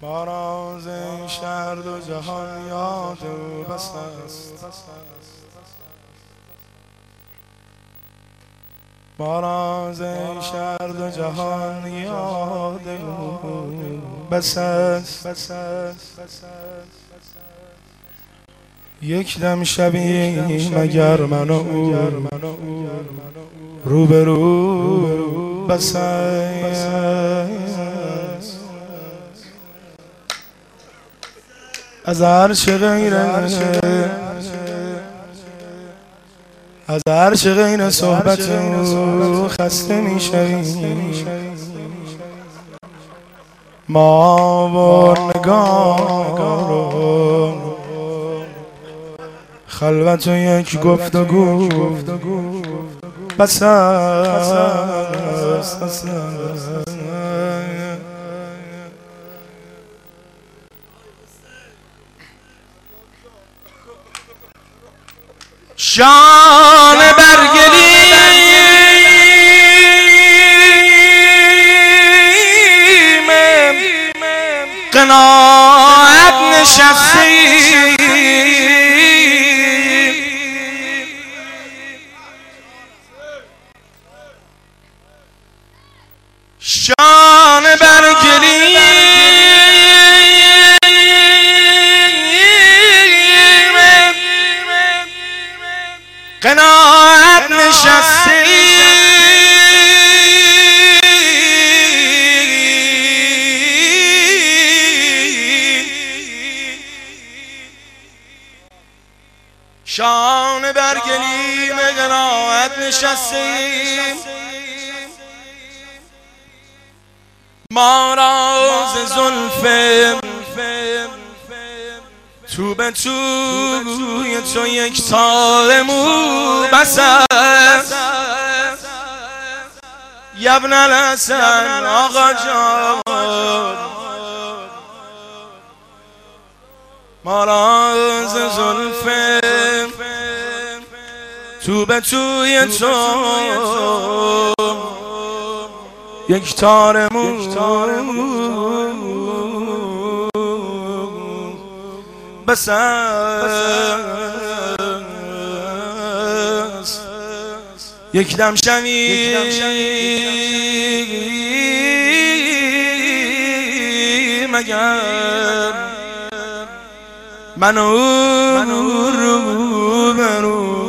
با راز این شهر دو جهان یاد او بس است. با راز این شهر دو جهان یاد او بس است. یک دم شبی مگر من و او. روبرو بس از عرش غیره از عرش غیر صحبت او خسته می‌شویم. ما و نگار خلوت و یک گفتگو. بس است. شان برگلی قناعت نشستی. قناعت نشستی. شان برگلیم قناعت نشستیم. ما راز زلفم تو به توی تو یک تار مو بس یبن الحسن آقا جان. ما راز زلفم تو به توی تو. یک تار مو. بس یک دم شوی مگر من رو برو